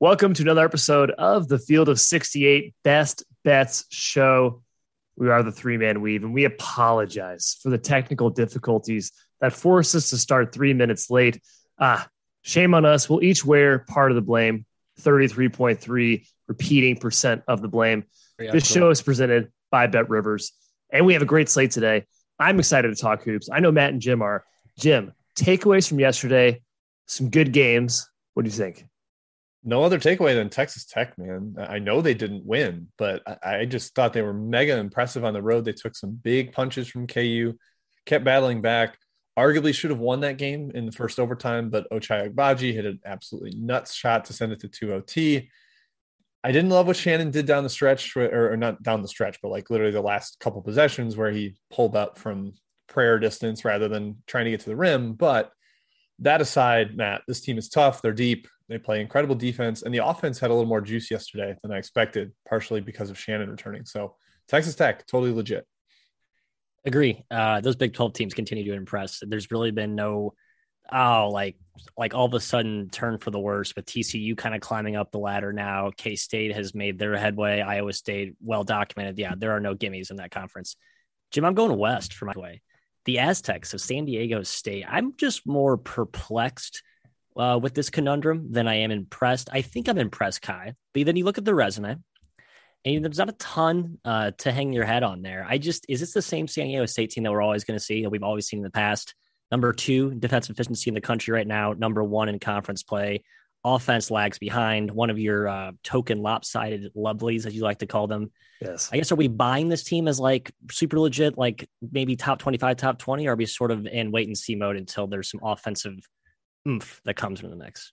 Welcome to another episode of the Field of 68 Best Bets Show. We are the three man weave, and we apologize for the technical difficulties that forced us to start three minutes late. Ah, shame on us. We'll each wear part of the blame 33.3 repeating percent of the blame. Yeah, this cool. show is presented by BetRivers, and we have a great slate today. I'm excited to talk hoops. I know Matt and Jim are. Jim, takeaways from yesterday, some good games. What do you think? No other takeaway than Texas Tech, man. I know they didn't win, but I, just thought they were mega impressive on the road. They took some big punches from KU, kept battling back. Arguably should have won that game in the first overtime, but Ochai Agbaji hit an absolutely nuts shot to send it to 2 OT. I didn't love what Shannon did down the stretch, or, or not down the stretch, but like literally the last couple possessions where he pulled up from prayer distance rather than trying to get to the rim. But that aside, Matt, this team is tough. They're deep. They play incredible defense, and the offense had a little more juice yesterday than I expected, partially because of Shannon returning. So Texas Tech, totally legit. Agree. Uh, those Big 12 teams continue to impress. There's really been no, oh, like, like all of a sudden turn for the worse with TCU kind of climbing up the ladder now. K State has made their headway. Iowa State, well documented. Yeah, there are no gimmies in that conference. Jim, I'm going west for my way. The Aztecs of San Diego State. I'm just more perplexed uh, with this conundrum than I am impressed. I think I'm impressed, Ky. But then you look at the resume, and there's not a ton uh, to hang your head on there. I just is this the same San Diego State team that we're always going to see that we've always seen in the past? Number two defensive efficiency in the country right now. Number one in conference play. Offense lags behind. One of your uh, token lopsided lovelies, as you like to call them. Yes. I guess are we buying this team as like super legit, like maybe top twenty five, top twenty? Or are we sort of in wait and see mode until there's some offensive oomph that comes from the mix?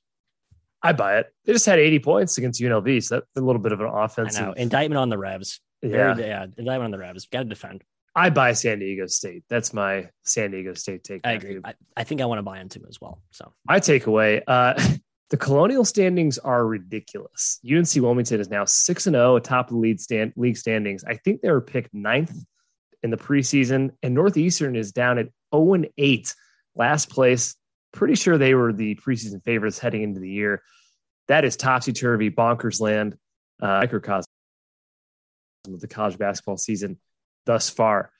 I buy it. They just had 80 points against UNLV, so that's a little bit of an I offensive. indictment on the Revs. Yeah. Very- yeah, indictment on the Revs. Got to defend. I buy San Diego State. That's my San Diego State take. I agree. I, I think I want to buy into as well. So My takeaway: uh, the Colonial standings are ridiculous. UNC Wilmington is now six and zero atop the lead stand league standings. I think they were picked ninth in the preseason, and Northeastern is down at zero and eight, last place. Pretty sure they were the preseason favorites heading into the year. That is topsy turvy, bonkers land, uh, microcosm of the college basketball season thus far.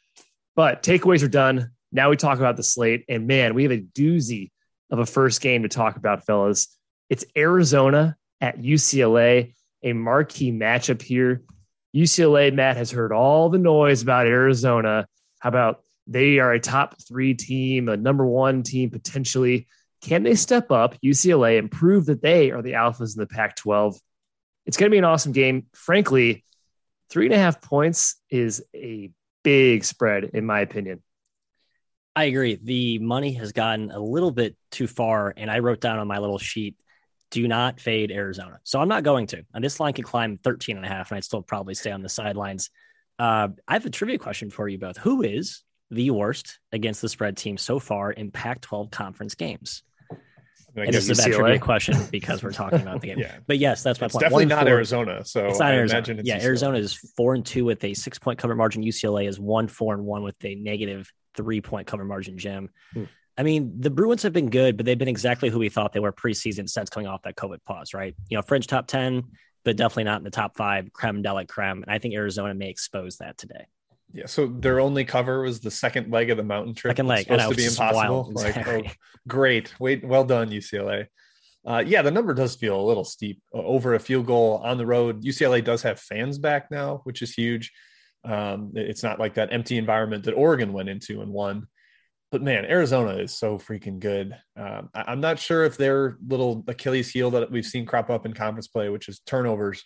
But takeaways are done. Now we talk about the slate, and man, we have a doozy of a first game to talk about, fellas. It's Arizona at UCLA, a marquee matchup here. UCLA, Matt has heard all the noise about Arizona. How about they are a top three team, a number one team potentially? Can they step up UCLA and prove that they are the alphas in the Pac 12? It's going to be an awesome game. Frankly, three and a half points is a big spread, in my opinion. I agree. The money has gotten a little bit too far, and I wrote down on my little sheet, do not fade Arizona. So I'm not going to. And this line could climb 13 and a half, and I'd still probably stay on the sidelines. Uh, I have a trivia question for you both. Who is the worst against the spread team so far in Pac 12 conference games? I And this is a bad trivia question because we're talking about the game. Yeah. But yes, that's my it's point. definitely One not four- Arizona. So It's not I Arizona. imagine it's yeah, UCLA. Arizona is four and two with a six point cover margin. UCLA is one four and one with a negative three point cover margin. Jim, Hmm. I mean the Bruins have been good, but they've been exactly who we thought they were preseason since coming off that COVID pause. Right? You know, fringe top ten, but definitely not in the top five. Creme de la creme, and I think Arizona may expose that today. Yeah, so their only cover was the second leg of the mountain trip. Second leg, I supposed know, to be impossible. Like, oh, great, wait, well done, UCLA. Uh, yeah, the number does feel a little steep. Over a field goal on the road, UCLA does have fans back now, which is huge. Um, it's not like that empty environment that Oregon went into and won. But man, Arizona is so freaking good. Um, I, I'm not sure if their little Achilles heel that we've seen crop up in conference play, which is turnovers,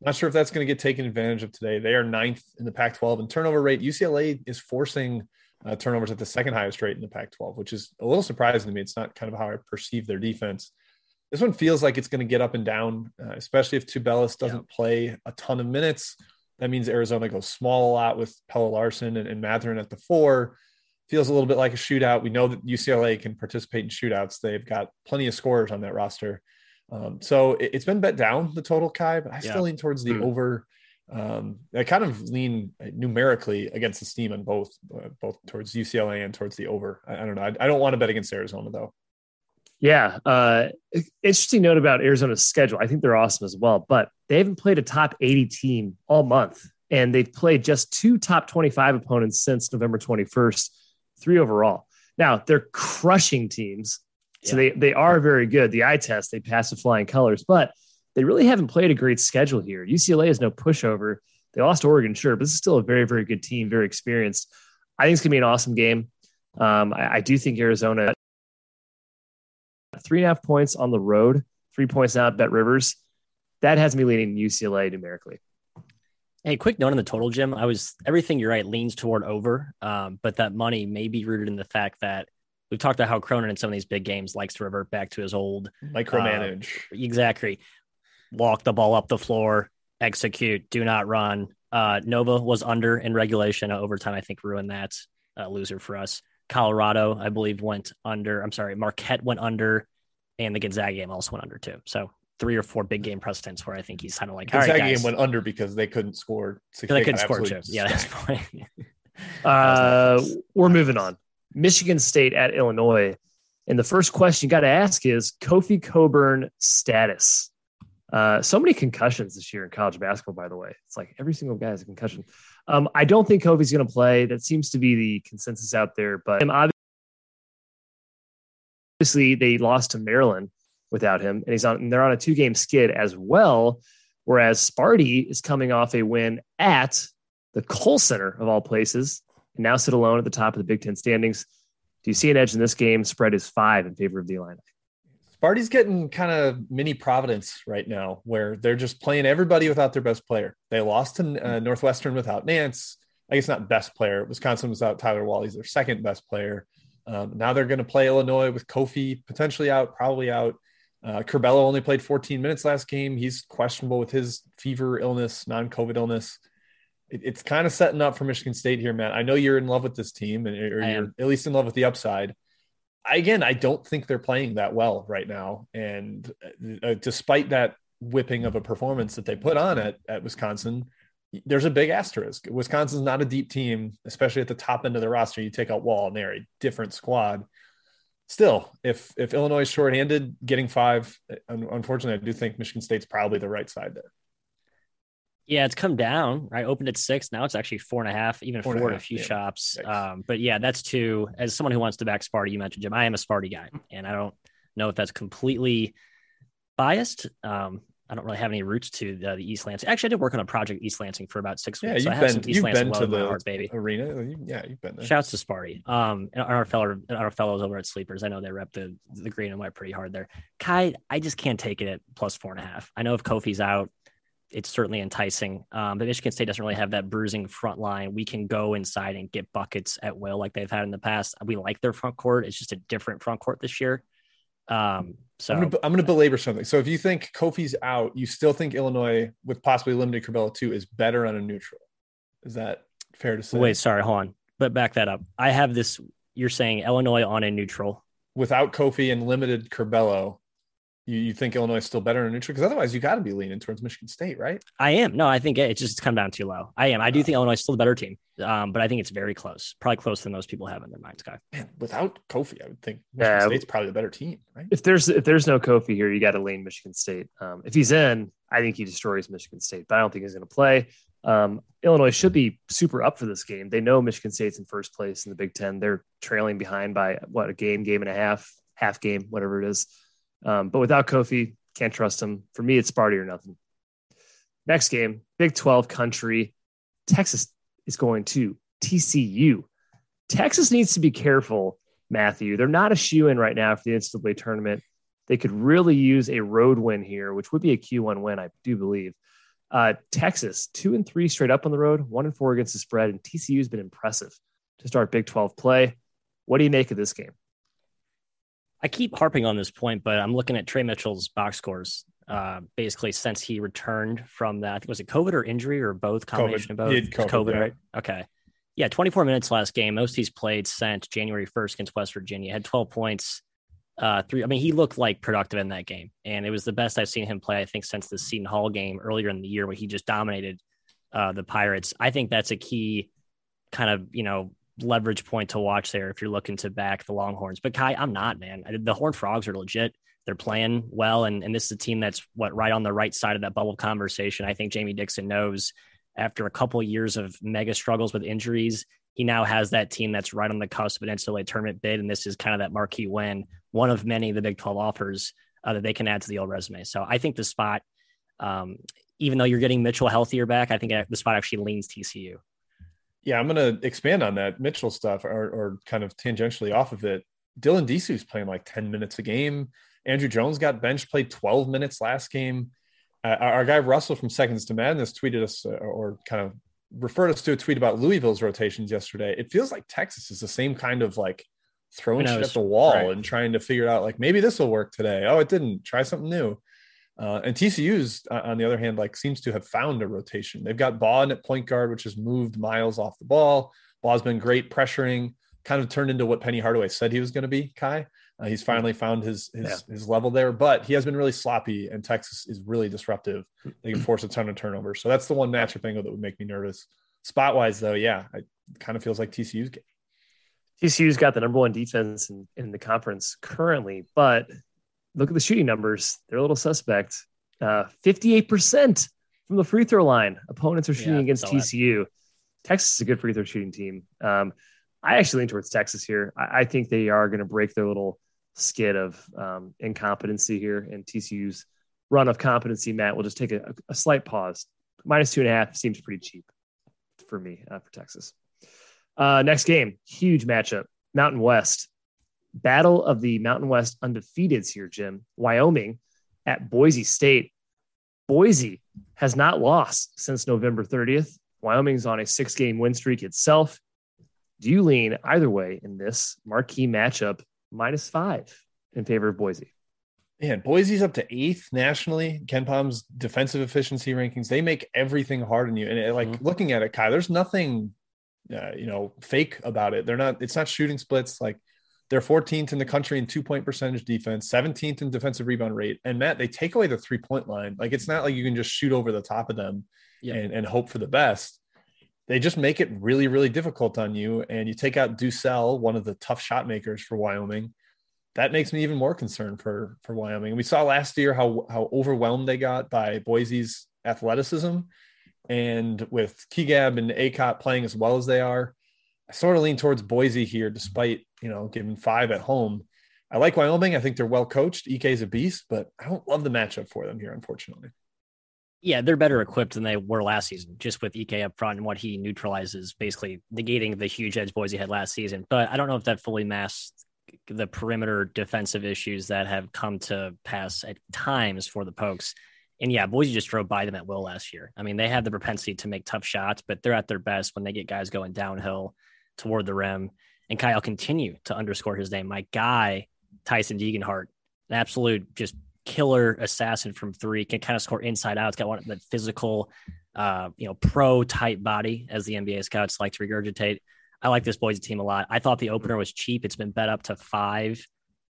not sure if that's going to get taken advantage of today. They are ninth in the Pac 12 in turnover rate. UCLA is forcing uh, turnovers at the second highest rate in the Pac 12, which is a little surprising to me. It's not kind of how I perceive their defense. This one feels like it's going to get up and down, uh, especially if Tubelis doesn't play a ton of minutes. That means Arizona goes small a lot with Pelle Larsson and, and Mathurin at the four. Feels a little bit like a shootout. We know that UCLA can participate in shootouts. They've got plenty of scorers on that roster. Um, so it, has been bet down the total Ky, but I still Yeah. lean towards the Hmm. over. Um, I kind of lean numerically against the steam on both, uh, both towards UCLA and towards the over. I, I don't know. I, I don't want to bet against Arizona though. Yeah. Uh, interesting note about Arizona's schedule. I think they're awesome as well, but they haven't played a top 80 team all month. And they've played just two top 25 opponents since November 21st, three overall. Now they're crushing teams. So yeah. they, they are very good. The eye test, they pass the flying colors, but they really haven't played a great schedule here. UCLA is no pushover. They lost Oregon, sure, but this is still a very, very good team, very experienced. I think it's going to be an awesome game. Um, I, I, do think Arizona three and a half points on the road, three points now at BetRivers. That has me leaning UCLA numerically. Hey, quick note on the total, Jim. I was everything you're right leans toward over, um, but that money may be rooted in the fact that we've talked about how Cronin in some of these big games likes to revert back to his old micromanage. Uh, exactly. Walk the ball up the floor, execute, do not run. Uh, Nova was under in regulation. Overtime, I think, ruined that uh, loser for us. Colorado, I believe, went under. I'm sorry, Marquette went under, and the Gonzaga game also went under too. So three or four big game precedents where I think he's kind of like Gonzaga right, game went under because they couldn't score. They, they couldn't score too. Yeah, that's fine. uh, we're moving on. Michigan State at Illinois. And the first question you got to ask is Kofi Cockburn status. Uh, so many concussions this year in college basketball, by the way. It's like every single guy has a concussion. Um, I don't think Kofi's going to play. That seems to be the consensus out there. But obviously, they lost to Maryland without him, and he's on. And they're on a two-game skid as well. Whereas Sparty is coming off a win at the Kohl Center of all places, and now sit alone at the top of the Big Ten standings. Do you see an edge in this game? Spread is five in favor of the Illini. Sparty's getting kind of mini Providence right now, where they're just playing everybody without their best player. They lost to uh, Northwestern without Nance. I guess not best player. Wisconsin without Tyler Wahl. He's their second best player. Um, now they're going to play Illinois with Kofi potentially out, probably out. Uh, Curbelo only played 14 minutes last game. He's questionable with his fever illness, non-COVID illness. It, it's kind of setting up for Michigan State here, Matt. I know you're in love with this team, and or you're at least in love with the upside. I, again, I don't think they're playing that well right now. And uh, despite that whipping of a performance that they put on at, at Wisconsin, there's a big asterisk. Wisconsin's not a deep team, especially at the top end of the roster. You take out Wahl and they're a different squad. Still, if if Illinois is shorthanded, getting five, unfortunately, I do think Michigan State's probably the right side there. Yeah, it's come down. I opened at six. Now it's actually four and a half, even four, four a, a few yeah. shops. Um, but yeah, that's two. As someone who wants to back Sparty, you mentioned Jim. I am a Sparty guy, and I don't know if that's completely biased. Um, I don't really have any roots to the, the, East Lansing. Actually, I did work on a project East Lansing for about six yeah, weeks. You've so been, you've been to the heart, baby. arena. Yeah, you've been there. Shouts to Sparty. Um, and our fellow, our fellows over at Sleepers. I know they rep the the green and white pretty hard there. Kai, I just can't take it at plus four and a half. I know if Kofi's out, it's certainly enticing. Um, but Michigan State doesn't really have that bruising front line. We can go inside and get buckets at will like they've had in the past. We like their front court. It's just a different front court this year. Um, so I'm going to belabor something. So if you think Kofi's out, you still think Illinois, with possibly limited Curbelo too, is better on a neutral. Is that fair to say? Wait, sorry, hold on. But back that up. I have this. You're saying Illinois on a neutral without Kofi and limited Curbelo you, you think Illinois is still better in neutral? Because otherwise, you got to be leaning towards Michigan State, right? I am. No, I think it, just come down too low. I am. I do think Illinois is still the better team, um, but I think it's very close, probably closer than most people have in their minds. Guy, man, without Kofi, I would think Michigan yeah, State's probably the better team, right? If there's if there's no Kofi here, you got to lean Michigan State. Um, if he's in, I think he destroys Michigan State, but I don't think he's going to play. Um, Illinois should be super up for this game. They know Michigan State's in first place in the Big Ten. They're trailing behind by what a game, game and a half, half game, whatever it is. Um, but without Kofi, can't trust him. For me, it's Sparty or nothing. Next game, Big 12 country. Texas is going to TCU. Texas needs to be careful, Matthew. They're not a shoe in right now for the NCAA tournament. They could really use a road win here, which would be a Q1 win, I do believe. Uh, Texas, two and three straight up on the road, one and four against the spread, and TCU has been impressive to start Big 12 play. What do you make of this game? I keep harping on this point, but I'm looking at Tre Mitchell's box scores. Uh, basically, since he returned from that, I think was it COVID or injury or both combination COVID. of both. COVID, COVID yeah. right? Okay, yeah, 24 minutes last game. Most he's played since January 1st against West Virginia. Had 12 points. Uh, three. I mean, he looked like productive in that game, and it was the best I've seen him play. I think since the Seton Hall game earlier in the year, where he just dominated uh, the Pirates. I think that's a key kind of you know leverage point to watch there if you're looking to back the Longhorns. But Ky, I'm not, man. The Horn Frogs are legit. They're playing well, and, and this is a team that's what right on the right side of that bubble conversation. I think Jamie Dixon knows after a couple of years of mega struggles with injuries, he now has that team that's right on the cusp of an NCAA tournament bid, and this is kind of that marquee win, one of many the Big 12 offers uh, that they can add to the old resume. So I think the spot, um, even though you're getting Mitchell healthier back, I think the spot actually leans TCU. Yeah, I'm going to expand on that Mitchell stuff or, or kind of tangentially off of it. Dylan Disu's playing like 10 minutes a game. Andrew Jones got bench played 12 minutes last game. Uh, our guy Russell from Seconds to Madness tweeted us uh, or kind of referred us to a tweet about Louisville's rotations yesterday. It feels like Texas is the same kind of like throwing shit at the wall right. and trying to figure out like maybe this will work today. Oh, it didn't. Try something new. Uh, and TCU's uh, on the other hand, like seems to have found a rotation. They've got Bond at point guard, which has moved miles off the ball. Baugh's been great pressuring, kind of turned into what Penny Hardaway said he was going to be. Ky, uh, he's finally found his his, yeah. his level there, but he has been really sloppy, and Texas is really disruptive. They can force a ton of turnovers, so that's the one matchup angle that would make me nervous. Spot wise, though, yeah, it kind of feels like TCU's game. TCU's got the number one defense in, in the conference currently, but look at the shooting numbers. They're a little suspect. Uh, 58% from the free throw line. Opponents are shooting yeah, against TCU. That. Texas is a good free throw shooting team. Um, I actually lean towards Texas here. I, I think they are going to break their little skid of um, incompetency here, and TCU's run of competency, Matt, will just take a, a slight pause. Minus two and a half seems pretty cheap for me uh, for Texas. Uh, next game, huge matchup. Mountain West. Battle of the Mountain West undefeateds here, Jim. Wyoming at Boise State. Boise has not lost since November 30th. Wyoming's on a six game win streak itself. Do you lean either way in this marquee matchup, minus five in favor of Boise? Man, Boise's up to eighth nationally. KenPom's defensive efficiency rankings, they make everything hard on you. And it, like mm-hmm. looking at it, Ky, there's nothing, uh, you know, fake about it. They're not, it's not shooting splits. Like they're 14th in the country in two point percentage defense, 17th in defensive rebound rate. And Matt, they take away the three point line. Like it's not like you can just shoot over the top of them yep. and, and hope for the best. They just make it really, really difficult on you. And you take out DuSell, one of the tough shot makers for Wyoming. That makes me even more concerned for for Wyoming. We saw last year how how overwhelmed they got by Boise's athleticism. And with Kigab and Akot playing as well as they are, I sort of lean towards Boise here, despite you know giving five at home. I like Wyoming. I think they're well coached. Ike is a beast, but I don't love the matchup for them here, unfortunately. Yeah, they're better equipped than they were last season, just with Ike up front and what he neutralizes, basically negating the huge edge Boise had last season. But I don't know if that fully masks the perimeter defensive issues that have come to pass at times for the Pokes. And yeah, Boise just drove by them at will last year. I mean, they have the propensity to make tough shots, but they're at their best when they get guys going downhill toward the rim. And Kyle continue to underscore his name. My guy, Tyson Degenhart, an absolute just killer assassin from three, can kind of score inside out. It's got one of the physical, uh, you know, pro type body, as the NBA scouts like to regurgitate. I like this Boise team a lot. I thought the opener was cheap. It's been bet up to five.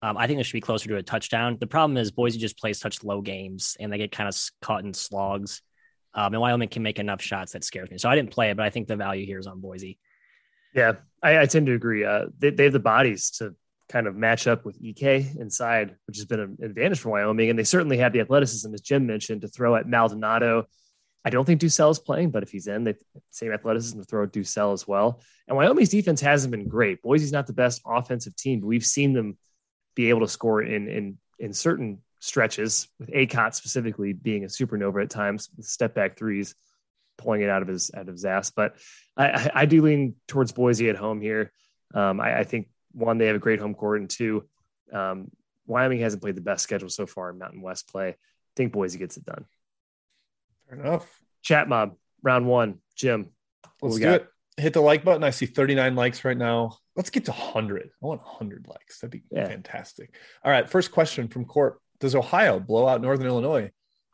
Um, I think it should be closer to a touchdown. The problem is Boise just plays such low games and they get kind of caught in slogs. Um, and Wyoming can make enough shots that scares me. So I didn't play it, but I think the value here is on Boise. Yeah, I, I tend to agree. Uh, they, they have the bodies to kind of match up with Ike inside, which has been an advantage for Wyoming. And they certainly have the athleticism, as Jim mentioned, to throw at Maldonado. I don't think DuSell is playing, but if he's in, they same athleticism to throw at DuSell as well. And Wyoming's defense hasn't been great. Boise's not the best offensive team, but we've seen them be able to score in in in certain stretches, with Akot specifically being a supernova at times, with step back threes pulling it out of his out of his ass. But I, I do lean towards Boise at home here. Um, I, I, think one they have a great home court, and two, um, Wyoming hasn't played the best schedule so far in Mountain West play. I think Boise gets it done. Fair enough. Chat mob round one, Jim. Let's do got? it. Hit the like button. I see 39 likes right now. Let's get to 100. I want 100 likes. That'd be yeah. fantastic. All right. First question from Court Does Ohio blow out Northern Illinois?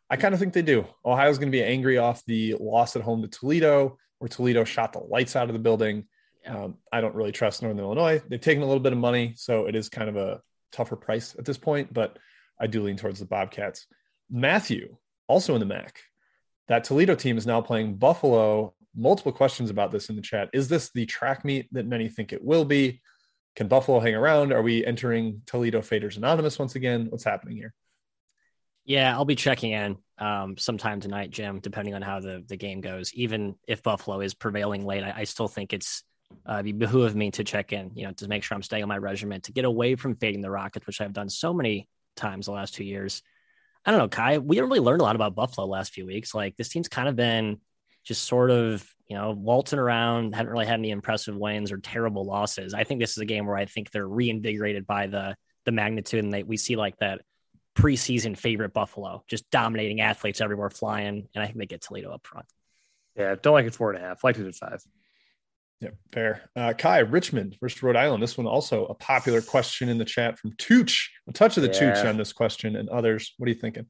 I kind of think they do. Ohio's going to be angry off the loss at home to Toledo, where Toledo shot the lights out of the building. Um, I don't really trust Northern Illinois. They've taken a little bit of money, so it is kind of a tougher price at this point, but I do lean towards the Bobcats. Matthew, also in the MAC, that Toledo team is now playing Buffalo multiple questions about this in the chat. Is this the track meet that many think it will be? Can Buffalo hang around? Are we entering Toledo Faders Anonymous once again? What's happening here? Yeah, I'll be checking in um, sometime tonight, Jim, depending on how the, the game goes. Even if Buffalo is prevailing late, I, I still think it's uh, be behoove me to check in, you know, to make sure I'm staying on my regimen, to get away from fading the Rockets, which I've done so many times the last two years. I don't know, Ky. We haven't really learned a lot about Buffalo last few weeks. Like this team's kind of been just sort of, you know, waltzing around, haven't really had any impressive wins or terrible losses. I think this is a game where I think they're reinvigorated by the the magnitude and they we see like that preseason favorite Buffalo, just dominating athletes everywhere flying. And I think they get Toledo up front. Yeah, don't like it four and a half. Like it at five. Yeah, fair. Uh, Ky, Richmond versus Rhode Island. This one also a popular question in the chat from Tooch. A touch of the yeah. Tooch on this question and others. What are you thinking?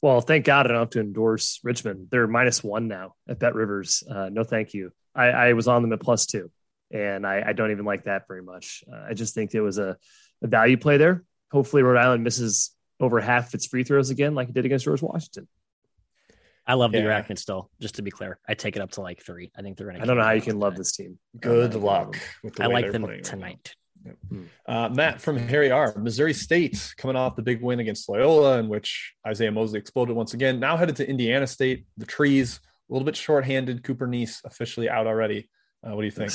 Well, thank God I don't have to endorse Richmond. They're minus one now at BetRivers. Uh, no, thank you. I, I, was on them at plus two, and I, I don't even like that very much. Uh, I just think it was a, a value play there. Hopefully, Rhode Island misses over half its free throws again, like it did against George Washington. I love the yeah. Arachnids still, just to be clear. I take it up to like three. I think they're going to. I don't know how you can love this team. Good luck with the I like them tonight. Right yep. Uh, Matt from Harry R. Missouri State coming off the big win against Loyola, in which Isiaih Mosley exploded once again. Now headed to Indiana State. The trees a little bit shorthanded. Cooper Neese officially out already. Uh, what do you think?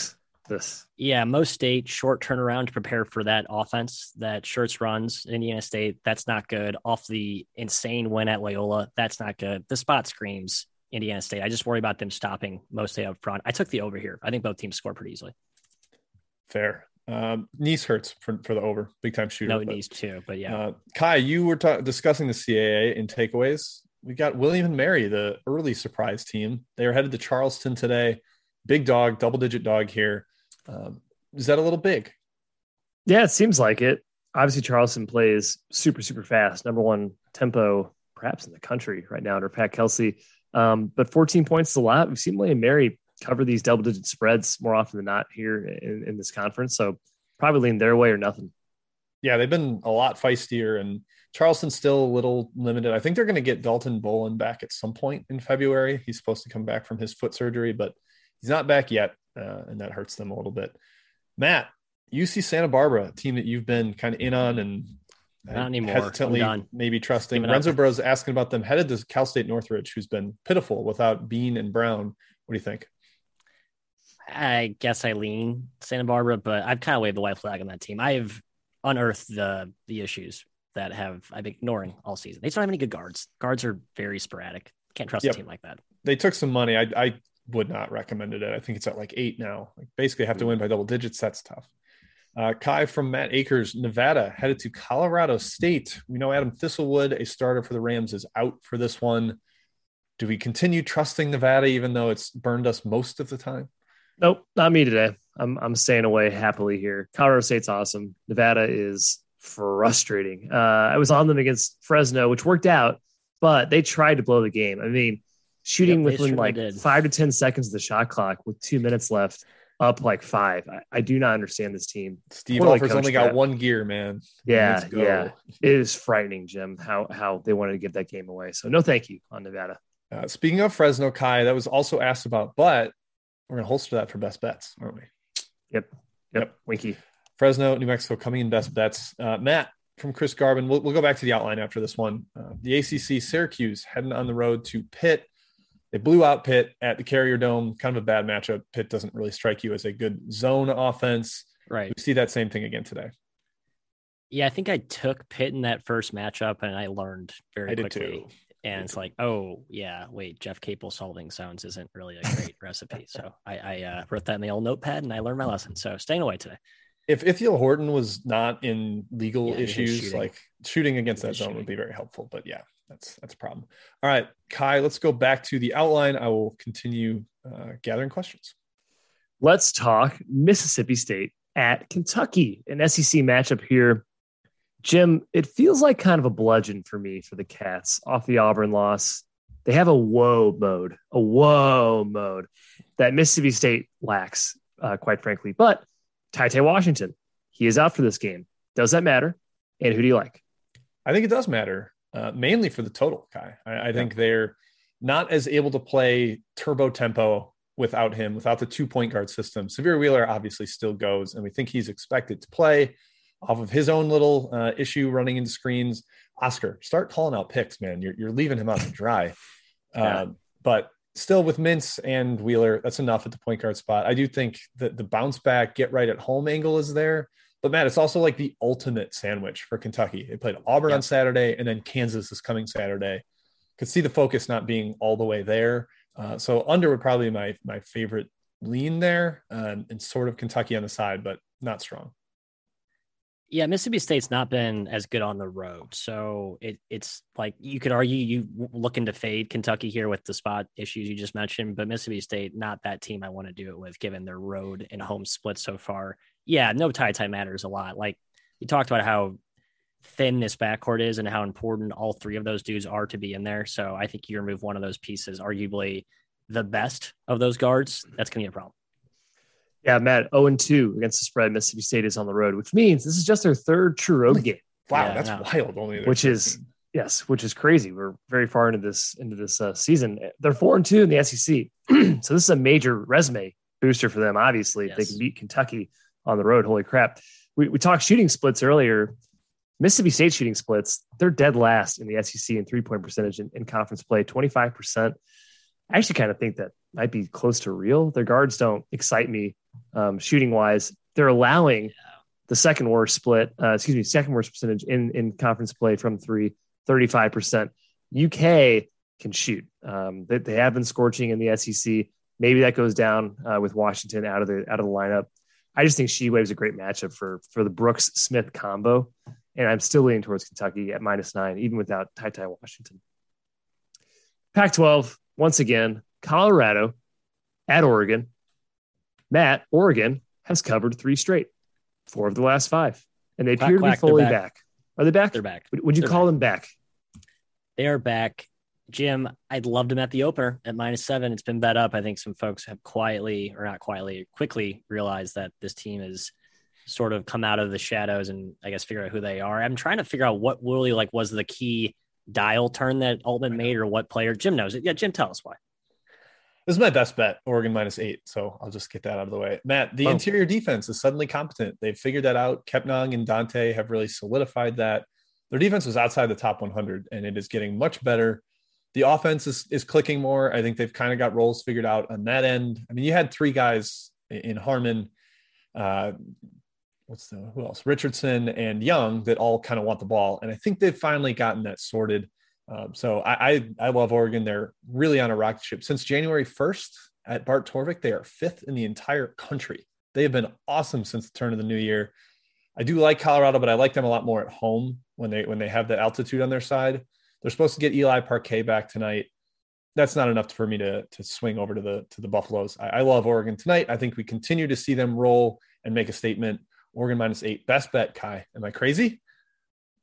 This. Yeah, most state short turnaround to prepare for that offense that Schertz runs. Indiana State, that's not good. Off the insane win at Loyola, that's not good. The spot screams Indiana State. I just worry about them stopping Mosley up front. I took the over here. I think both teams score pretty easily. Fair. Um, hurts for, for the over, big time shooter. No, Neese too, but yeah. Uh, Ky, you were ta- discussing the CAA in takeaways. We got William and Mary, the early surprise team. They are headed to Charleston today. Big dog, double digit dog here. Um, is that a little big? Yeah, it seems like it. Obviously, Charleston plays super, super fast. Number one tempo, perhaps in the country right now under Pat Kelsey. Um, but 14 points is a lot. We've seen William Mary cover these double digit spreads more often than not here in, in this conference. So probably lean their way or nothing. Yeah, they've been a lot feistier, and Charleston's still a little limited. I think they're going to get Dalton Bolon back at some point in February. He's supposed to come back from his foot surgery, but he's not back yet uh, and that hurts them a little bit. Matt, UC Santa Barbara, team that you've been kind of in on and not anymore. Hesitantly, maybe trusting. Renzo Bros asking about them headed to Cal State Northridge, who's been pitiful without Bean and Brown. What do you think? I guess I lean Santa Barbara, but I've kind of waved the white flag on that team. I've unearthed the the issues that have I've been ignoring all season. They don't have any good guards. Guards are very sporadic. Can't trust yep. a team like that. They took some money. I, I would not recommend it. I think it's at like eight now. Like basically have to win by double digits. That's tough. Uh, Ky from Matt Akers, Nevada, headed to Colorado State. We know Adam Thistlewood, a starter for the Rams, is out for this one. Do we continue trusting Nevada even though it's burned us most of the time? Nope, not me today. I'm I'm staying away happily here. Colorado State's awesome. Nevada is frustrating. Uh, I was on them against Fresno, which worked out, but they tried to blow the game. I mean, shooting yep, within like did. five to 10 seconds of the shot clock with two minutes left, up like five. I, I do not understand this team. Steve Alford's only got one gear, man. Yeah, yeah. It is frightening, Jim, how how they wanted to give that game away. So no thank you on Nevada. Uh, speaking of Fresno, Ky, that was also asked about, but we're going to holster that for best bets, aren't we? Yep. Yep. yep. Winky. Fresno, New Mexico coming in best bets. Uh, Matt from Chris Garbin. We'll, we'll, go back to the outline after this one. Uh, the ACC Syracuse heading on the road to Pitt. They blew out Pitt at the Carrier Dome. Kind of a bad matchup. Pitt doesn't really strike you as a good zone offense. Right. We see that same thing again today. Yeah, I think I took Pitt in that first matchup, and I learned very I quickly. And it's like, oh yeah, wait, Jeff Capel solving zones isn't really a great recipe. So I, I uh, wrote that in the old notepad, and I learned my lesson. So staying away today. If Ithiel Horton was not in legal yeah, issues, shooting. like shooting against that zone shooting. would be very helpful. But yeah, that's that's a problem. All right, Ky, let's go back to the outline. I will continue uh, gathering questions. Let's talk Mississippi State at Kentucky, an SEC matchup here. Jim, it feels like kind of a bludgeon for me for the Cats off the Auburn loss. They have a whoa mode, a whoa mode that Mississippi State lacks, uh, quite frankly. But TyTy Washington, he is out for this game. Does that matter? And who do you like? I think it does matter uh, mainly for the total, guy. I, I think they're not as able to play turbo tempo without him, without the two point guard system. Sahvir Wheeler obviously still goes, and we think he's expected to play off of his own little uh, issue running into screens. Oscar, start calling out picks, man. You're, you're leaving him out to dry. yeah. Um, but still, with Mintz and Wheeler, that's enough at the point guard spot. I do think that the bounce back, get right at home angle is there. But Matt, it's also like the ultimate sandwich for Kentucky. They played Auburn yeah. on Saturday, and then Kansas is coming Saturday. Could see the focus not being all the way there. Uh, so under would probably be my my favorite lean there, um, and sort of Kentucky on the side, but not strong. Yeah, Mississippi State's not been as good on the road, so it, it's like you could argue you looking to fade Kentucky here with the spot issues you just mentioned, but Mississippi State not that team I want to do it with given their road and home split so far. Yeah, no TyTy matters a lot. Like you talked about how thin this backcourt is and how important all three of those dudes are to be in there. So I think you remove one of those pieces, arguably the best of those guards, that's going to be a problem. Yeah, Matt, 0 and 2 against the spread. Mississippi State is on the road, which means this is just their third true road game. Wow, yeah, that's wild. Only which is yes, which is crazy. We're very far into this into this uh, season. They're four and two in the SEC, so this is a major resume booster for them. Obviously, yes. if they can beat Kentucky on the road, holy crap! We we talked shooting splits earlier. Mississippi State shooting splits, they're dead last in the SEC in three point percentage in, in conference play, twenty five percent. I actually kind of think that might be close to real. Their guards don't excite me um, shooting wise. They're allowing the second worst split, uh, excuse me, second worst percentage in, in conference play from three, 35%. UK can shoot. Um, they, they, have been scorching in the SEC. Maybe that goes down uh, with Washington out of the out of the lineup. I just think Tshiebwe's a great matchup for for the Brooks Smith combo, and I'm still leaning towards Kentucky at minus nine, even without Ty Ty Washington. Pac-12 once again, Colorado at Oregon. Matt, Oregon has covered three straight, four of the last five, and they appear quack, to be fully back. back. Are they back? They're back. Would you They're call back. them back? They are back. Jim, I'd loved them at the opener at minus seven. It's been bet up. I think some folks have quietly, or not quietly, quickly realized that this team is sort of come out of the shadows and I guess figure out who they are. I'm trying to figure out what really like was the key dial turn that Altman made or what player. Jim knows it. Yeah, Jim, tell us why. This is my best bet, Oregon minus eight. So I'll just get that out of the way. Matt, the oh. interior defense is suddenly competent. They've figured that out. Kepnang and Dante have really solidified that. Their defense was outside the top 100, and it is getting much better. The offense is, is clicking more. I think they've kind of got roles figured out on that end. I mean, you had three guys in Harmon, uh, what's the who else? Richardson and Young that all kind of want the ball, and I think they've finally gotten that sorted. Um, so I, I, I love Oregon. They're really on a rocket ship since January 1st at Bart Torvik. They are fifth in the entire country. They have been awesome since the turn of the new year. I do like Colorado, but I like them a lot more at home when they when they have that altitude on their side. They're supposed to get Eli Parquet back tonight. That's not enough for me to to swing over to the to the Buffaloes. I, I love Oregon tonight. I think we continue to see them roll and make a statement. Oregon minus eight, best bet. Ky. am I crazy?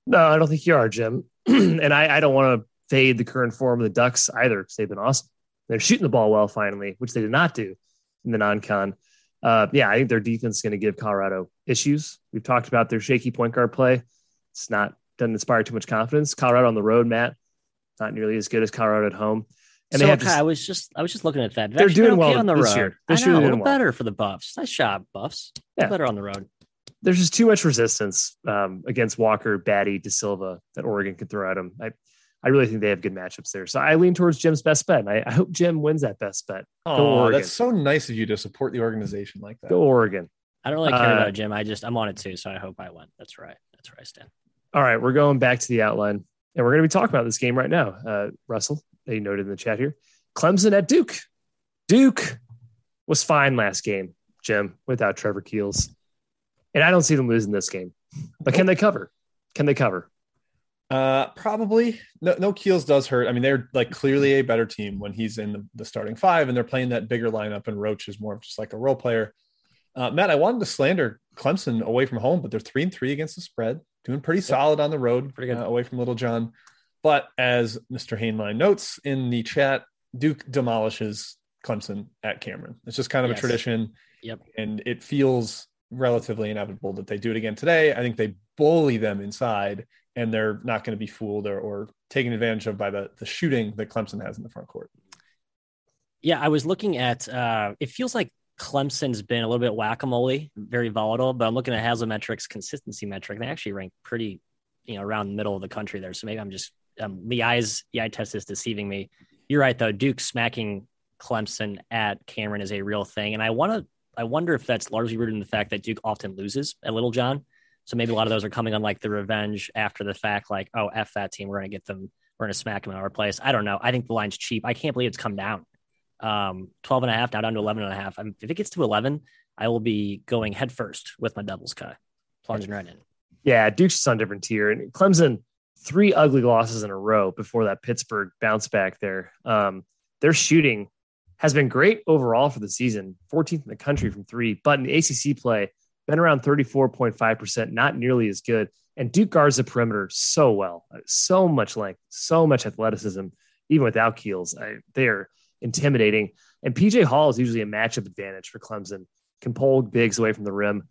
No, I don't think you are, Jim. and I, I don't want to fade the current form of the Ducks either because they've been awesome. They're shooting the ball well finally, which they did not do in the non-con. Uh, yeah, I think their defense is going to give Colorado issues. We've talked about their shaky point guard play. It's not doesn't inspire too much confidence. Colorado on the road, Matt, not nearly as good as Colorado at home. And so, they have just, I was just I was just looking at that. They're, they're doing okay well on the road. Year. They're I know, a little well. better for the Buffs. Nice job, Buffs. Yeah. Better on the road there's just too much resistance um, against Walker, Battey, da Silva that Oregon can throw at him. I, I really think they have good matchups there. So I lean towards Jim's best bet. I, I, hope Jim wins that best bet. Oh, that's so nice of you to support the organization like that. Go Oregon. I don't really care uh, about Jim. I just I'm on it too, so I hope I win. That's right. That's where I stand. All right, we're going back to the outline, and we're going to be talking about this game right now. Uh, Russell, they noted in the chat here, Clemson at Duke. Duke was fine last game, Jim, without Trevor Keels. And I don't see them losing this game. But can they cover? Can they cover? Uh, probably. No, no Keels does hurt. I mean, they're like clearly a better team when he's in the, the starting five, and they're playing that bigger lineup. And Roach is more of just like a role player. Uh, Matt, I wanted to slander Clemson away from home, but they're three and three against the spread, doing pretty solid on the road, pretty good uh, away from Littlejohn. But as Mr. Hainline notes in the chat, Duke demolishes Clemson at Cameron. It's just kind of yes. a tradition. Yep. And it feels relatively inevitable that they do it again today. I think they bully them inside and they're not going to be fooled or, or taken advantage of by the, the shooting that Clemson has in the front court. Yeah, I was looking at. Uh, it feels like Clemson's been a little bit whack a mole, very volatile. But I'm looking at Haslametrics consistency metric. They actually rank pretty, you know, around the middle of the country there. So maybe I'm just um, the eyes, the eye test is deceiving me. You're right though. Duke smacking Clemson at Cameron is a real thing, and I want to. I wonder if that's largely rooted in the fact that Duke often loses at Littlejohn. So maybe a lot of those are coming on like the revenge after the fact, like, oh, F that team. We're going to get them. We're going to smack them in our place. I don't know. I think the line's cheap. I can't believe it's come down. Um, 12 and a half, now down to 11 and a half. I mean, if it gets to 11, I will be going headfirst with my doubles cut, plunging right in. Yeah, Duke's just on different tier. And Clemson, three ugly losses in a row before that Pittsburgh bounce back there. Um, their shooting has been great overall for the season, 14th in the country from three, but in the ACC play, been around 34.5%, not nearly as good. And Duke guards the perimeter so well, uh, so much length, so much athleticism, even without Keels. I, they are intimidating. And PJ Hall is usually a matchup advantage for Clemson, can pull bigs away from the rim.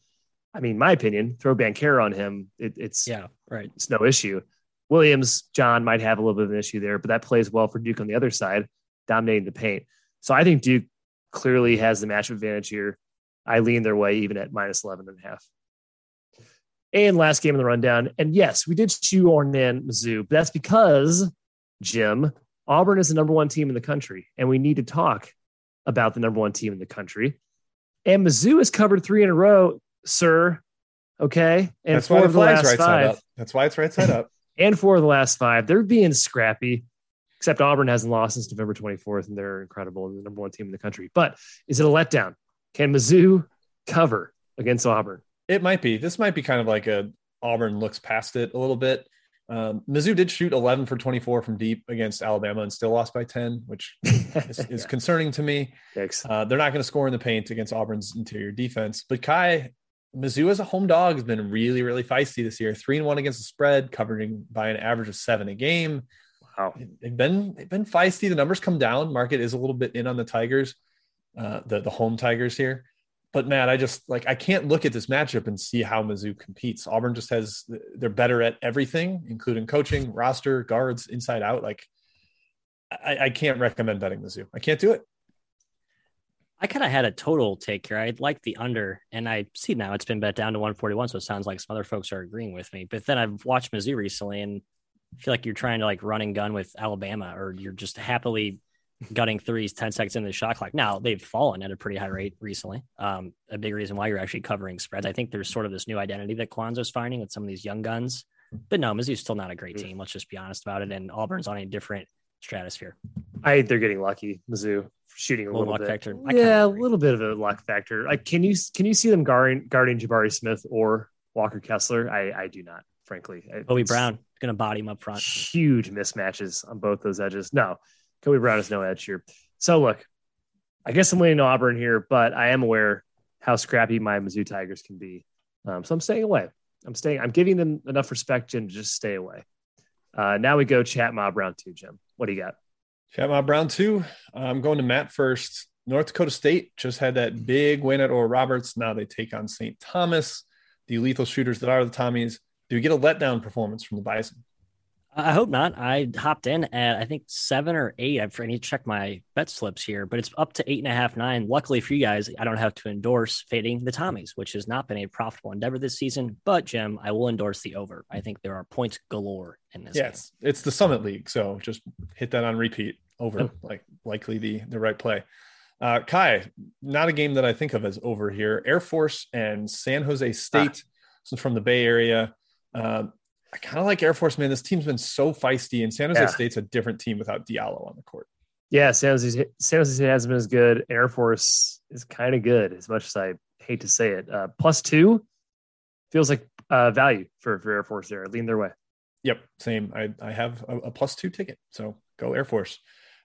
I mean, my opinion, throw Banchero on him. It, it's yeah, right. It's no issue. Williams, John might have a little bit of an issue there, but that plays well for Duke on the other side, dominating the paint. So I think Duke clearly has the matchup advantage here. I lean their way even at minus 11 and a half. And last game in the rundown. And yes, we did shoehorn in Mizzou, but that's because, Jim, Auburn is the number one team in the country, and we need to talk about the number one team in the country. And Mizzou has covered three in a row, sir. Okay. And That's why the flag's right five, side up. That's why it's right side up. and four of the last five. They're being scrappy, except Auburn hasn't lost since November 24th, and they're incredible and the number one team in the country. But is it a letdown? Can Mizzou cover against Auburn? It might be. This might be kind of like a Auburn looks past it a little bit. Um, Mizzou did shoot 11 for 24 from deep against Alabama and still lost by 10, which is, is yeah. concerning to me. Uh, they're not going to score in the paint against Auburn's interior defense. But Kai, Mizzou as a home dog has been really, really feisty this year. Three and one against the spread, covering by an average of seven a game. Wow, they've been they've been feisty. The numbers come down. Market is a little bit in on the Tigers, uh, the the home Tigers here but Matt, I just like I can't look at this matchup and see how Mizzou competes. Auburn just has they're better at everything, including coaching, roster, guards, inside out. Like I, I can't recommend betting Mizzou. I can't do it. I kind of had a total take here. I like the under, and I see now it's been bet down to 141. So it sounds like some other folks are agreeing with me. But then I've watched Mizzou recently, and I feel like you're trying to like run and gun with Alabama, or you're just happily gutting threes 10 seconds into the shot clock. Now they've fallen at a pretty high rate recently. Um, a big reason why you're actually covering spreads. I think there's sort of this new identity that Cuonzo's finding with some of these young guns. But no, Mizzou's still not a great team. Let's just be honest about it. And Auburn's on a different stratosphere. I think they're getting lucky. Mizzou shooting a, little, luck bit. factor. yeah, a little bit of a luck factor. Like, can you can you see them guarding guarding Jabari Smith or Walker Kessler? I I do not, frankly. Kobe Brown going to body him up front. Huge mismatches on both those edges. No, Kobe Brown is no edge here. So look, I guess I'm leaning Auburn here, but I am aware how scrappy my Mizzou Tigers can be. Um, so I'm staying away. I'm staying. I'm giving them enough respect, Jim, to just stay away. Uh, now we go chat mob round two, Jim. What do you got? Chat mob round two. I'm going to Matt first. North Dakota State just had that big win at Oral Roberts. Now they take on St. Thomas, the lethal shooters that are the Tommies. Do we get a letdown performance from the Bison? I hope not. I hopped in at I think seven or eight. I need to check my bet slips here, but it's up to eight and a half, nine. Luckily for you guys, I don't have to endorse fading the Tommies, which has not been a profitable endeavor this season. But Jim, I will endorse the over. I think there are points galore in this. Yes, it's the Summit League, so just hit that on repeat. Over, like likely the the right play. Uh, Ky, not a game that I think of as over here. Air Force and San Jose State, ah. so from the Bay Area. Uh, I kind of like Air Force, man. This team's been so feisty, and San Jose yeah. State's a different team without Diallo on the court. Yeah, San Jose, San Jose State hasn't been as good. Air Force is kind of good, as much as I hate to say it. Uh, plus two feels like uh, value for, for Air Force there. lean their way. Yep, same. I, I have a, a plus two ticket, so go Air Force.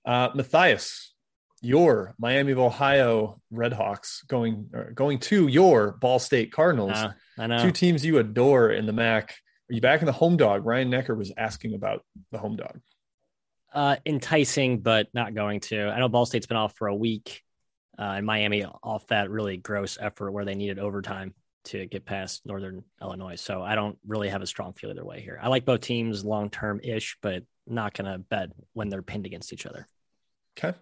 Uh, Matthias, your Miami of Ohio Redhawks going going to your Ball State Cardinals. Uh, I know two teams you adore in the MAC. Are you back in the home dog? Ryan Necker was asking about the home dog. Uh, enticing, but not going to. I know Ball State's been off for a week, uh, and Miami off that really gross effort where they needed overtime to get past Northern Illinois. So I don't really have a strong feel either way here. I like both teams long term ish, but not going to bet when they're pinned against each other. Okay.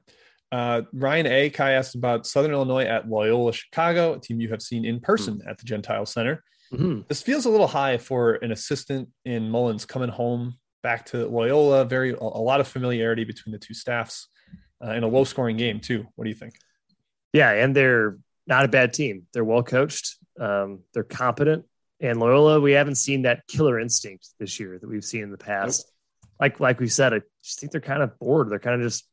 Uh, Ryan A. Kai asked about Southern Illinois at Loyola Chicago, a team you have seen in person at the Gentile Center. Mhm. This feels a little high for an assistant in Mullins coming home back to Loyola. Very a, lot of familiarity between the two staffs uh, in a low scoring game too. What do you think? Yeah, and they're not a bad team. They're well coached. Um, they're competent. And Loyola, we haven't seen that killer instinct this year that we've seen in the past. Like like we said, I just think they're kind of bored. They're kind of just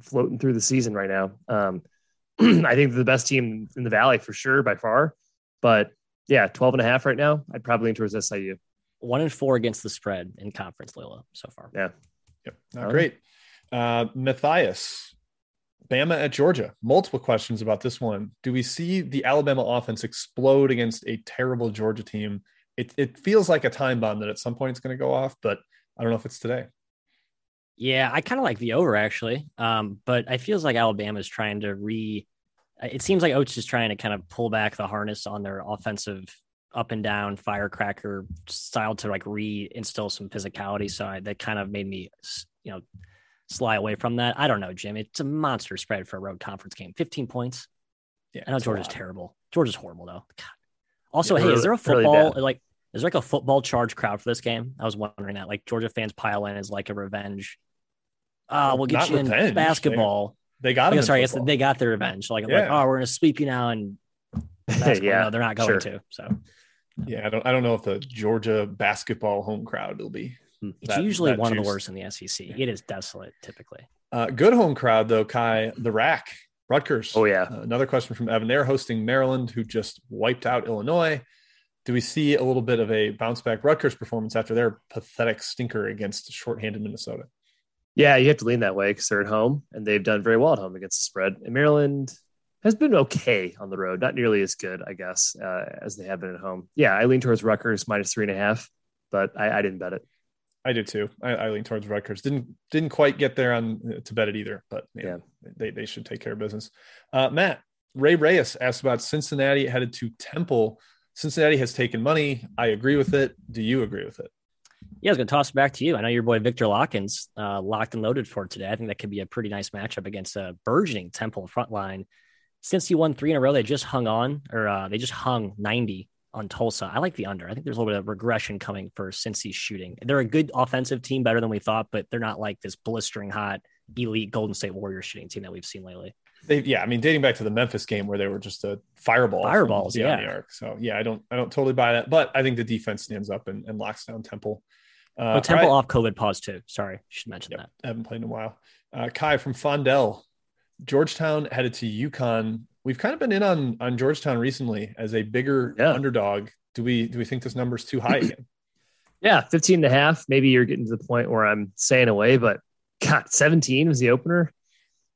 floating through the season right now. Um, I think they're the best team in the valley for sure by far. But yeah, 12 and a half right now. I'd probably lean towards SIU. One and four against the spread in conference Loyola so far. Yeah. Yep, not All great. Uh, Matthias, Bama at Georgia. Multiple questions about this one. Do we see the Alabama offense explode against a terrible Georgia team? It, it feels like a time bomb that at some point it's going to go off, but I don't know if it's today. Yeah, I kind of like the over actually. Um, but I feels like Alabama's trying to re it seems like Oats is trying to kind of pull back the harness on their offensive up and down firecracker style to like reinstill some physicality. So I, that kind of made me, you know, sly away from that. I don't know, Jim. It's a monster spread for a road conference game. 15 points. Yeah, I know Georgia's terrible. Georgia's horrible though. God. Also, Yeah, hey, really- is there a football bad. like is there like a football charge crowd for this game? I was wondering that. Like Georgia fans pile in as like a revenge. Uh, we'll get Not you revenge. in basketball. They got I him. sorry, I guess football. they got their revenge. Like, like, oh, we're gonna sweep you now, and yeah, no, they're not going sure. to. So Yeah, I don't. I don't know if the Georgia basketball home crowd will be. it's that- usually that one of the worst in the SEC. It is desolate typically. Uh, good home crowd though. Ky, the RAC, Rutgers. Oh, yeah. Uh, another question from Evan. They're hosting Maryland, who just wiped out Illinois. Do we see a little bit of a bounce back Rutgers performance after their pathetic stinker against shorthanded Minnesota? Yeah, you have to lean that way because they're at home and they've done very well at home against the spread. And Maryland has been okay on the road, not nearly as good, I guess, uh, as they have been at home. Yeah, I lean towards Rutgers minus three and a half, but I, I didn't bet it. I did too. I, I lean towards Rutgers. Didn't didn't quite get there on uh, to bet it either, but man, they they should take care of business. Uh, Matt Ray Reyes asked about Cincinnati headed to Temple. Cincinnati has taken money. I agree with it. Do you agree with it? Yeah, I was gonna toss it back to you. I know your boy Viktor Lakhin's uh, locked and loaded for today. I think that could be a pretty nice matchup against a burgeoning Temple front line. Since he won three in a row, they just hung on, or uh, they just hung 90 on Tulsa. I like the under. I think there's a little bit of regression coming for Cincy's shooting. They're a good offensive team, better than we thought, but they're not like this blistering hot elite Golden State Warriors shooting team that we've seen lately. They, yeah, I mean, dating back to the Memphis game where they were just a fireball, Fireballs, yeah. the arc. So yeah, I don't, I don't totally buy that, but I think the defense stands up and, and locks down Temple. Uh, But Temple right. off COVID pause too. Sorry, should mention Yep, that. haven't played in a while. Uh, Ky from Fondell, Georgetown headed to UConn. We've kind of been in on on Georgetown recently as a bigger Yeah. underdog. Do we do we think this number's too high again? Yeah, 15 and a half. Maybe you're getting to the point where I'm saying away, but God, 17 was the opener.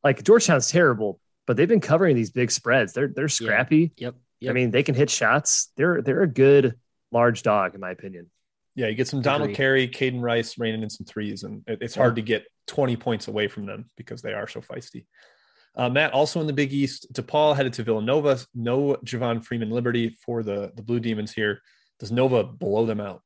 Like Georgetown's terrible, but they've been covering these big spreads. They're they're scrappy. Yep. I mean, they can hit shots. They're they're a good large dog, in my opinion. yeah, you get some Donald Carey, Kaiden Rice raining in some threes, and it, it's hard to get 20 points away from them because they are so feisty. Uh, Matt, also in the Big East, DePaul headed to Villanova. No Javon Freeman Liberty for the, the Blue Demons here. Does Nova blow them out?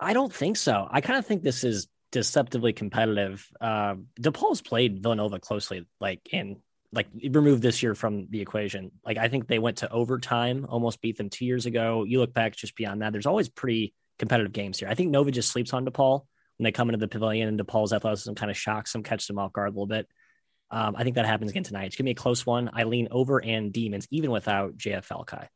I don't think so. I kind of think this is deceptively competitive. Uh, DePaul's played Villanova closely, like in like remove this year from the equation. Like I think they went to overtime, almost beat them two years ago. You look back just beyond that. There's always pretty competitive games here. I think Nova just sleeps on DePaul when they come into the pavilion, and DePaul's athleticism kind of shocks them, catches them off guard a little bit. Um, I think that happens again tonight. It's gonna be a close one. I lean over and demons, even without JF Kai.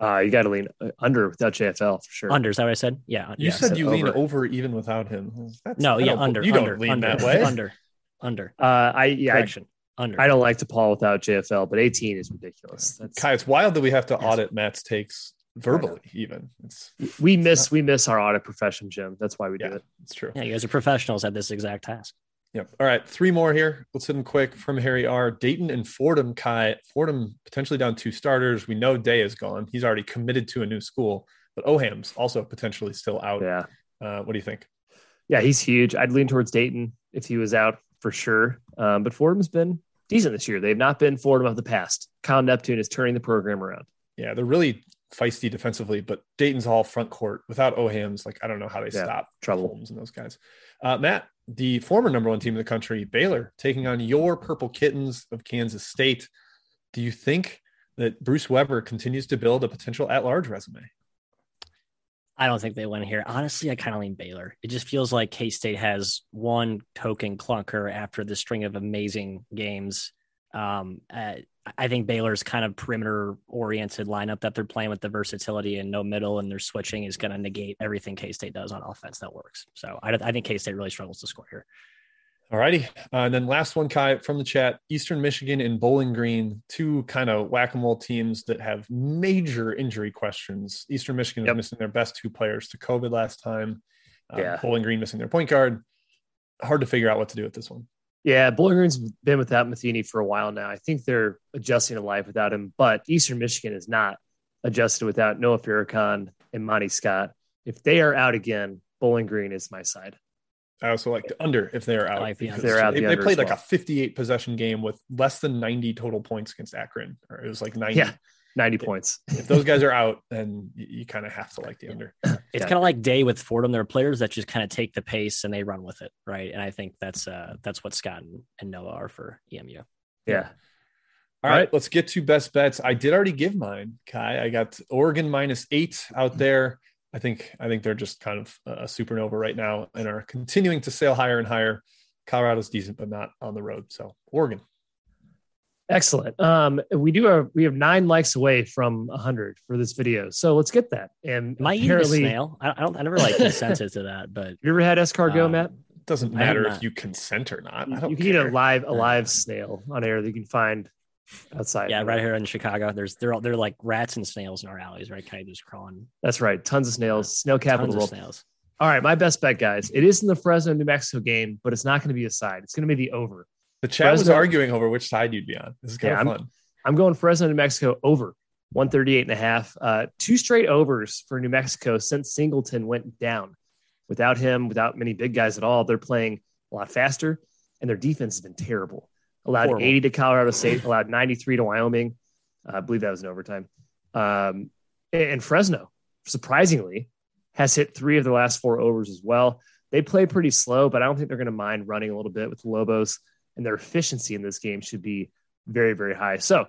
Uh, you got to lean uh, under without JFL for sure. Under, is that what I said? Yeah. You yeah. said said you lean over. over even without him. That's, No, I yeah, don't- under. You under, don't lean under, that way. Under, under. Uh, I yeah, I, under. I don't like to DePaul without JFL, but 18 is ridiculous. That's Ky, it's wild that we have to Yes. audit Matt's takes verbally. Even it's we miss we miss our audit profession, Jim. That's why we do it. it's true. Yeah, you guys are professionals at this exact task. Yep. All right, three more here. Let's hit them quick from Harry R. Dayton and Fordham. Ky Fordham potentially down two starters. We know Day is gone. He's already committed to a new school, but Ohams also potentially still out. Yeah, Uh, what do you think? yeah, he's huge. I'd lean towards Dayton if he was out for sure. Um, but Fordham's been decent this year. They've not been Fordham of the past. Kyle Neptune is turning the program around. Yeah, they're really feisty defensively, but Dayton's all front court without Ohams. Like I don't know how they Yeah, stop trouble. Holmes and those guys. Uh, Matt the former number one team in the country, Baylor, taking on your Purple Kittens of Kansas State. Do you think that Bruce Weber continues to build a potential at large resume? I don't think they win here. Honestly, I kind of lean Baylor. It just feels like K State has one token clunker after the string of amazing games. Um, uh, I think Baylor's kind of perimeter oriented lineup that they're playing with the versatility and no middle and their switching is going to negate everything K State does on offense that works. So I, I think K State really struggles to score here. All righty. Uh, and then last one, Ky, from the chat Eastern Michigan and Bowling Green, two kind of whack a mole teams that have major injury questions. Eastern Michigan yep. is missing their best two players to COVID last time. Uh, yeah. Bowling Green missing their point guard. Hard to figure out what to do with this one. Yeah, Bowling Green's been without Metheny for a while now. I think they're adjusting to life without him, but Eastern Michigan is not adjusted without Noah Farrakhan and Monty Scott. If they are out again, Bowling Green is my side. I also like the under if they're out. Like the if they're out, they, the they played like a 58 possession game with less than 90 total points against Akron, or it was like 90. Yeah, 90 points. if those guys are out, then you, you kind of have to like the under. It's yeah. kind of like Day with Fordham. There are players that just kind of take the pace and they run with it, right? And I think that's uh that's what Scott and, and Noah are for EMU. Yeah. All right, let's get to best bets. I did already give mine, Ky. I got Oregon minus eight out there. I think I think they're just kind of a supernova right now and are continuing to sail higher and higher. Colorado's decent, but not on the road. So Oregon. Excellent. Um, we do have we have nine likes away from hundred for this video, so let's get that. And my apparently, snail. I don't. I never like consented to that, but you ever had escargot, um, Matt? Doesn't matter if you consent or not. you can care. eat a live a live snail on air that you can find outside. Yeah, right here in Chicago. There's they're all, they're like rats and snails in our alleys, right? Kind of just crawling. That's right. Tons of snails. Snail capital. Tons of snails. All right, my best bet, guys. It is in the Fresno, New Mexico game, but it's not going to be a side. It's going to be the over. The chat Fresno, was arguing over which side you'd be on. This is kind yeah, of fun. I'm, I'm, going Fresno, New Mexico over 138 and a half. Uh, two straight overs for New Mexico since Singleton went down. Without him, without many big guys at all, they're playing a lot faster, and their defense has been terrible allowed Horrible. 80 to Colorado State, allowed 93 to Wyoming. Uh, I believe that was in overtime. Um, and Fresno, surprisingly, has hit three of the last four overs as well. They play pretty slow, but I don't think they're going to mind running a little bit with the Lobos, and their efficiency in this game should be very, very high. So,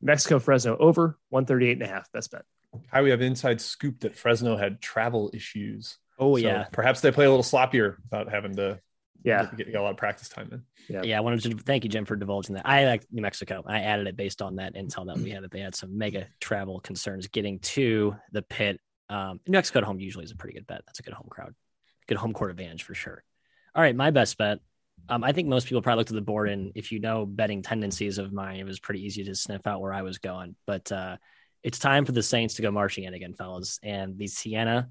Mexico Fresno over 138 and a half, best bet. Hi, we have inside scoop that Fresno had travel issues. Oh, so yeah. Perhaps they play a little sloppier without having to yeah, get, get, a lot of practice time in. Yeah, yeah. I wanted to thank you, Jim, for divulging that. I like New Mexico. I added it based on that intel that we had that they had some mega travel concerns getting to the pit. Um, New Mexico at home usually is a pretty good bet. That's a good home crowd, good home court advantage for sure. All right, my best bet. Um, I think most people probably looked at the board, and if you know betting tendencies of mine, it was pretty easy to sniff out where I was going. But uh, it's time for the Saints to go marching in again, fellas. And the Siena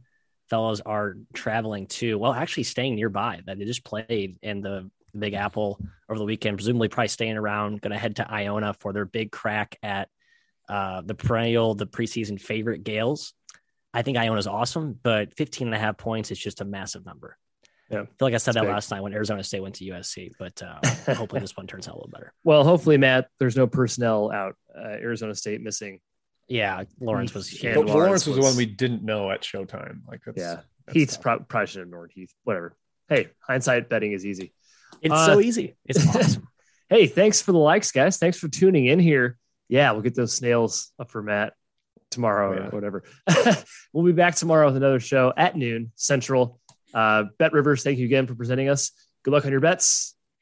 fellows are traveling to, well, actually staying nearby. That they just played in the Big Apple over the weekend, presumably probably staying around, going to head to Iona for their big crack at uh, the perennial, the preseason favorite Gaels. I think Iona's awesome, but 15 and a half points is just a massive number. Yeah. I feel like I said that big. last night when Arizona State went to USC, but uh, hopefully this one turns out a little better. Well, hopefully, Matt, there's no personnel out. Uh, Arizona State missing yeah, Lawrence was. Lawrence, Lawrence was, was, the one we didn't know at Showtime. Like, that's, yeah, that's Heath's pro- probably should have ignored Heath. Whatever. Hey, hindsight betting is easy. It's uh, so easy. It's awesome. hey, thanks for the likes, guys. Thanks for tuning in here. Yeah, we'll get those snails up for Matt tomorrow oh, yeah. or whatever. we'll be back tomorrow with another show at noon Central. Uh, BetRivers, thank you again for presenting us. Good luck on your bets.